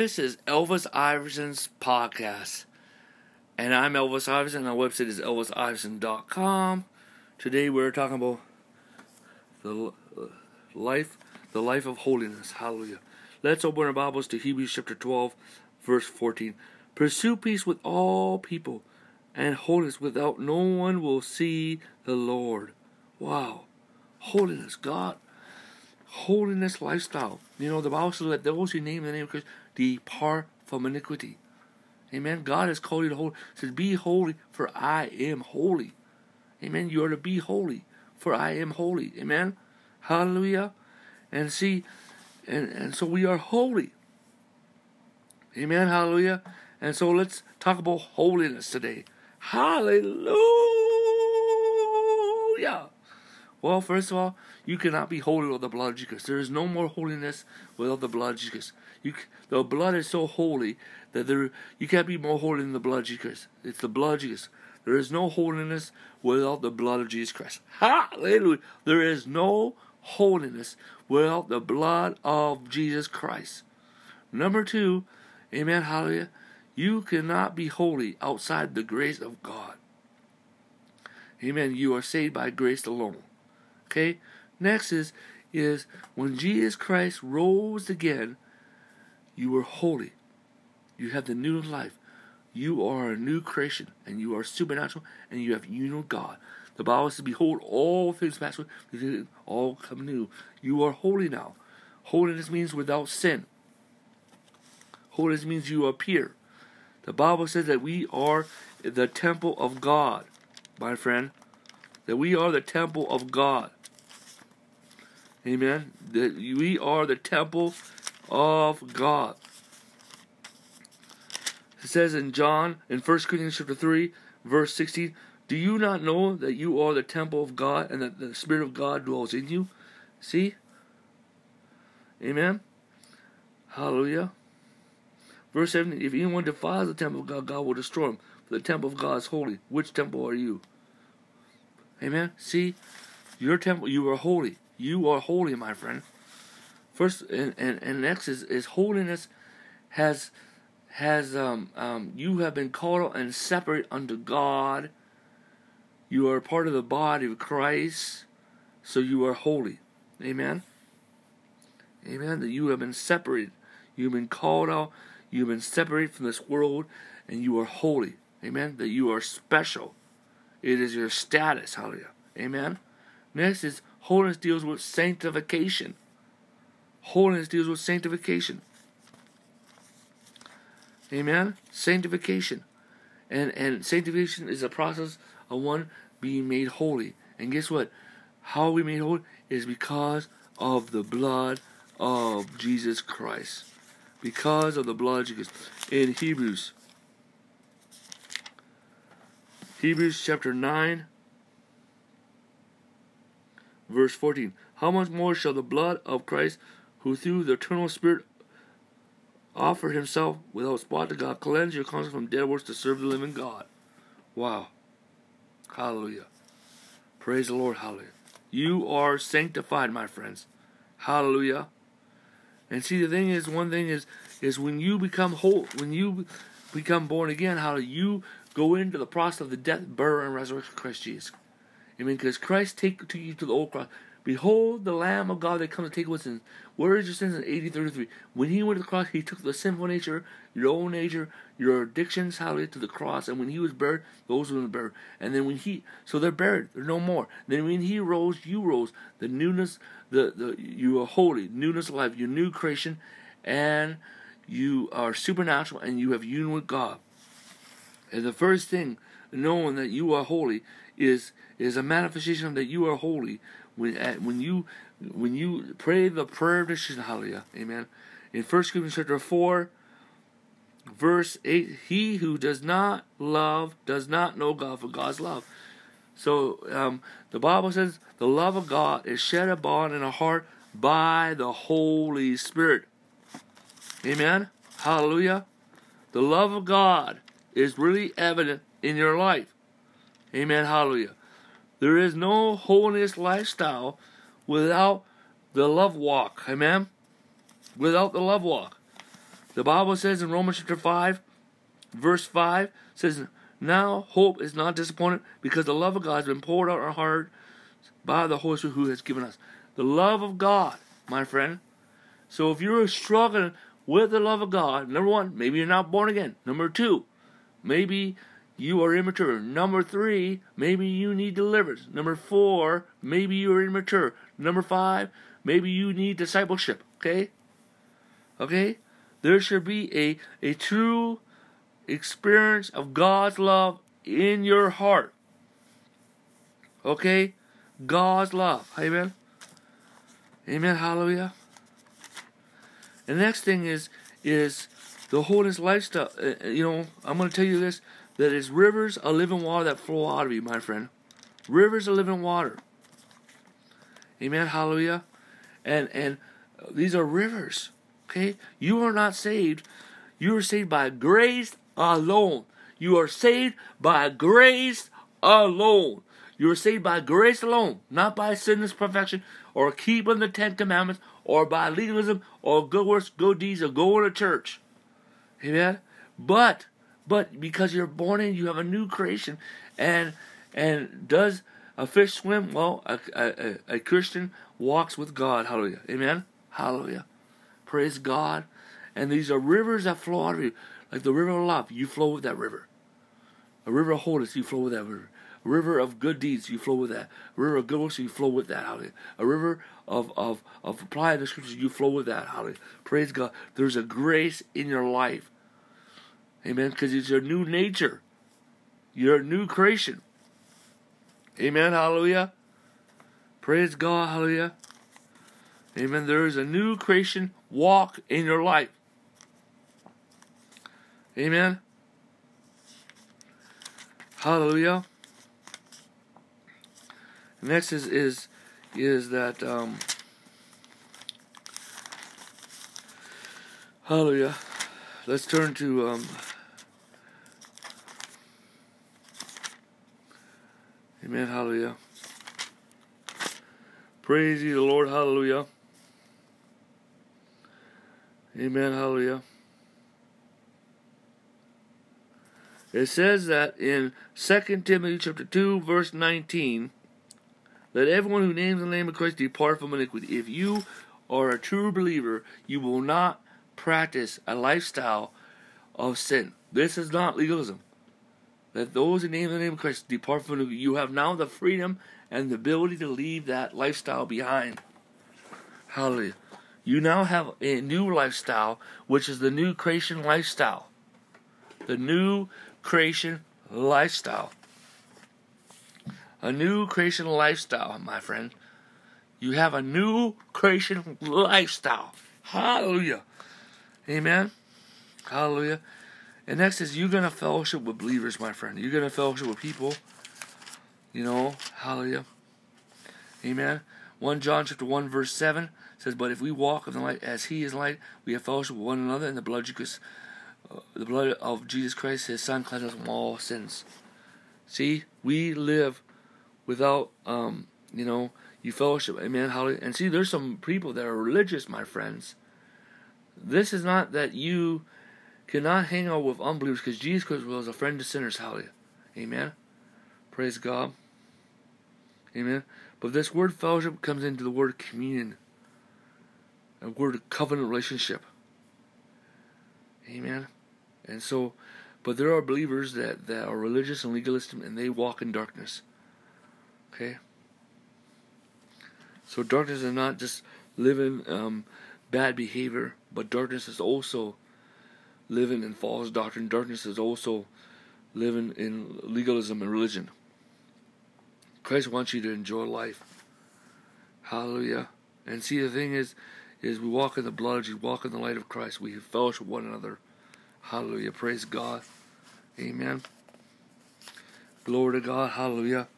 This is Elvis Iverson's podcast. And I'm Elvis Iverson. Our website is elvisiverson.com. Today we're talking about the uh, life, the life of holiness. Hallelujah. Let's open our Bibles to Hebrews chapter 12, verse 14. Pursue peace with all people and holiness without no one will see the Lord. Wow. Holiness, God holiness lifestyle. You know, the Bible says that those who name the name of Christ depart from iniquity. Amen. God has called you to holy. says, Be holy, for I am holy. Amen. You are to be holy, for I am holy. Amen. Hallelujah. And see, and, and so we are holy. Amen. Hallelujah. And so let's talk about holiness today. Hallelujah. Well, first of all, you cannot be holy without the blood of Jesus. There is no more holiness without the blood of Jesus. You, the blood is so holy that there you can't be more holy than the blood of Jesus. It's the blood of Jesus. There is no holiness without the blood of Jesus Christ. Hallelujah. There is no holiness without the blood of Jesus Christ. Number two, amen, hallelujah. You cannot be holy outside the grace of God. Amen. You are saved by grace alone. Okay? Next is is when Jesus Christ rose again, you were holy. You have the new life. You are a new creation, and you are supernatural, and you have union with God. The Bible says, Behold, all things pass away, all come new. You are holy now. Holiness means without sin. Holiness means you appear. The Bible says that we are the temple of God, my friend. That we are the temple of God. Amen. That we are the temple of God. It says in John, in 1 Corinthians chapter 3, verse 16, Do you not know that you are the temple of God and that the Spirit of God dwells in you? See? Amen. Hallelujah. Verse 17, If anyone defiles the temple of God, God will destroy him. For the temple of God is holy. Which temple are you? Amen. See? Your temple, you are holy. You are holy, my friend. First and, and, and next is, is holiness has has um, um, you have been called and separate unto God. You are part of the body of Christ, so you are holy. Amen. Amen. That you have been separated. You've been called out. You've been separated from this world, and you are holy. Amen. That you are special. It is your status. Hallelujah. Amen. Next is Holiness deals with sanctification. Holiness deals with sanctification. Amen? Sanctification. And and sanctification is a process of one being made holy. And guess what? How we made holy is because of the blood of Jesus Christ. Because of the blood of Jesus. In Hebrews. Hebrews chapter 9 Verse 14 How much more shall the blood of Christ, who through the eternal Spirit offered himself without spot to God, cleanse your conscience from dead works to serve the living God? Wow. Hallelujah. Praise the Lord. Hallelujah. You are sanctified, my friends. Hallelujah. And see, the thing is, one thing is, is when you become whole, when you become born again, how do you go into the process of the death, burial, and resurrection of Christ Jesus? I mean, because Christ take to you to the old cross. Behold the Lamb of God that comes to take away sins. Where is your sins in 8033? When he went to the cross, he took the sinful nature, your own nature, your addictions, how to the cross. And when he was buried, those were buried. And then when he, so they're buried, they're no more. Then when he rose, you rose. The newness, the, the you are holy, newness of life, your new creation, and you are supernatural, and you have union with God. And the first thing, knowing that you are holy, is is a manifestation that you are holy when when you when you pray the prayer of. Hallelujah, Amen. In First Corinthians chapter four, verse eight, he who does not love does not know God, for God's love. So um, the Bible says the love of God is shed abroad in our heart by the Holy Spirit. Amen. Hallelujah. The love of God is really evident in your life. Amen. Hallelujah. There is no holiness lifestyle without the love walk. Amen. Without the love walk. The Bible says in Romans chapter 5, verse 5, says, Now hope is not disappointed because the love of God has been poured out in our heart by the Holy Spirit who has given us. The love of God, my friend. So if you're struggling with the love of God, number one, maybe you're not born again. Number two, maybe you are immature. Number three, maybe you need deliverance. Number four, maybe you are immature. Number five, maybe you need discipleship. Okay? Okay? There should be a, a true experience of God's love in your heart. Okay? God's love. Amen. Amen. Hallelujah. The next thing is is the holiness lifestyle. Uh, uh you know, I'm going to tell you this: that is rivers of living water that flow out of you, my friend. Rivers of living water. Amen. Hallelujah. And and these are rivers. Okay, you are not saved. You are saved by grace alone. You are saved by grace alone. You are saved by grace alone, not by sinless perfection or keeping the Ten Commandments or by legalism or good works, good deeds, or going to church. Amen. But but because you're born in, you have a new creation, and and does a fish swim? Well, a, a, a Christian walks with God. Hallelujah. Amen. Hallelujah. Praise God. And these are rivers that flow out of you, like the river of life. You flow with that river. A river of holiness, you flow with that river. River of good deeds, you flow with that. River of good works, you flow with that. Hallelujah. A river of of of applying the scriptures, you flow with that. Hallelujah. Praise God. There's a grace in your life. Amen. Because it's your new nature. You're a new creation. Amen. Hallelujah. Praise God. Hallelujah. Amen. There is a new creation walk in your life. Amen. Hallelujah. Next is is is that um, Hallelujah. Let's turn to um, Amen. Hallelujah. Praise ye the Lord. Hallelujah. Amen. Hallelujah. It says that in 2 Timothy chapter 2 verse 19 let everyone who names the name of Christ depart from iniquity. If you are a true believer, you will not practice a lifestyle of sin. This is not legalism. Let those who name the name of Christ depart from iniquity. You have now the freedom and the ability to leave that lifestyle behind. Hallelujah. You now have a new lifestyle, which is the new creation lifestyle. The new creation lifestyle a new creation lifestyle, my friend. You have a new creation lifestyle. Hallelujah. Amen. Hallelujah. And next is you're gonna fellowship with believers, my friend. You're gonna fellowship with people. You know, hallelujah. Amen. 1 John chapter 1 verse 7 says, But if we walk in the light as he is light, we have fellowship with one another, and the blood, of Jesus uh, the blood of Jesus Christ, his son, cleanses us from all sins. See, we live without, um, you know, you fellowship. Amen. Hallelujah. And see, there's some people that are religious, my friends. This is not that you cannot hang out with unbelievers because Jesus Christ was a friend to sinners. Hallelujah. Amen. Praise God. Amen. But this word fellowship comes into the word communion, a word covenant relationship. Amen. And so, but there are believers that, that are religious and legalistic and they walk in darkness. Okay? So darkness is not just living um, bad behavior, but darkness is also living in false doctrine. Darkness is also living in legalism and religion. Christ wants you to enjoy life. Hallelujah. And see, the thing is, is we walk in the blood, we walk in the light of Christ. We fellowship one another. Hallelujah. Praise God. Amen. Glory to God. Hallelujah.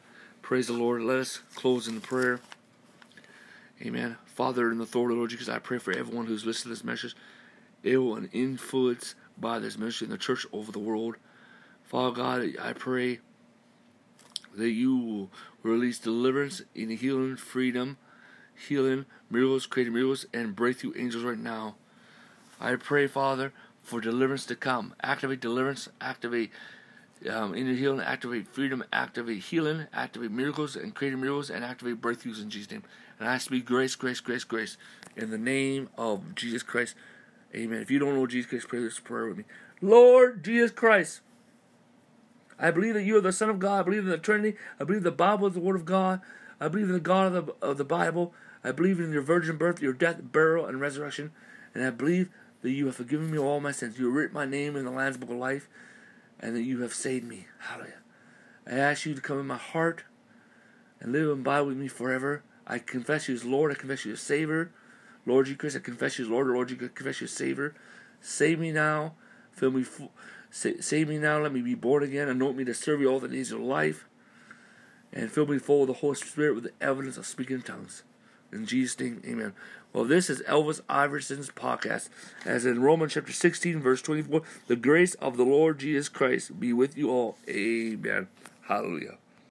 Praise the Lord. Let us close in the prayer. Amen. Father, in the authority of the Lord Jesus, I pray for everyone who's listened to this message, ill and influenced by this ministry in the church over the world. Father God, I pray that you will release deliverance in healing, freedom, healing, miracles, creating miracles, and breakthrough angels right now. I pray, Father, for deliverance to come. Activate deliverance, activate um, inner healing, activate freedom, activate healing, activate miracles and creative miracles, and activate breakthroughs in Jesus' name. And I speak grace, grace, grace, grace in the name of Jesus Christ. Amen. If you don't know Jesus Christ, pray this prayer with me. Lord Jesus Christ, I believe that you are the Son of God. I believe in the Trinity. I believe the Bible is the Word of God. I believe in the God of the, of the Bible. I believe in your virgin birth, your death, burial, and resurrection. And I believe that you have forgiven me all my sins. You have written my name in the Lamb's Book of Life, and that you have saved me. Hallelujah. I ask you to come in my heart and live and abide with me forever. I confess you as Lord. I confess you as Savior. Lord Jesus Christ, I confess you as Lord. Lord Jesus, I confess you as Savior. Save me now. Fill me. Full, save me now. Let me be born again. Anoint me to serve you all the days of life. And fill me full of the Holy Spirit with the evidence of speaking in tongues. In Jesus' name, amen. Well, this is Elvis Iverson's podcast. As in Romans chapter 16, verse 24, the grace of the Lord Jesus Christ be with you all. Amen. Hallelujah.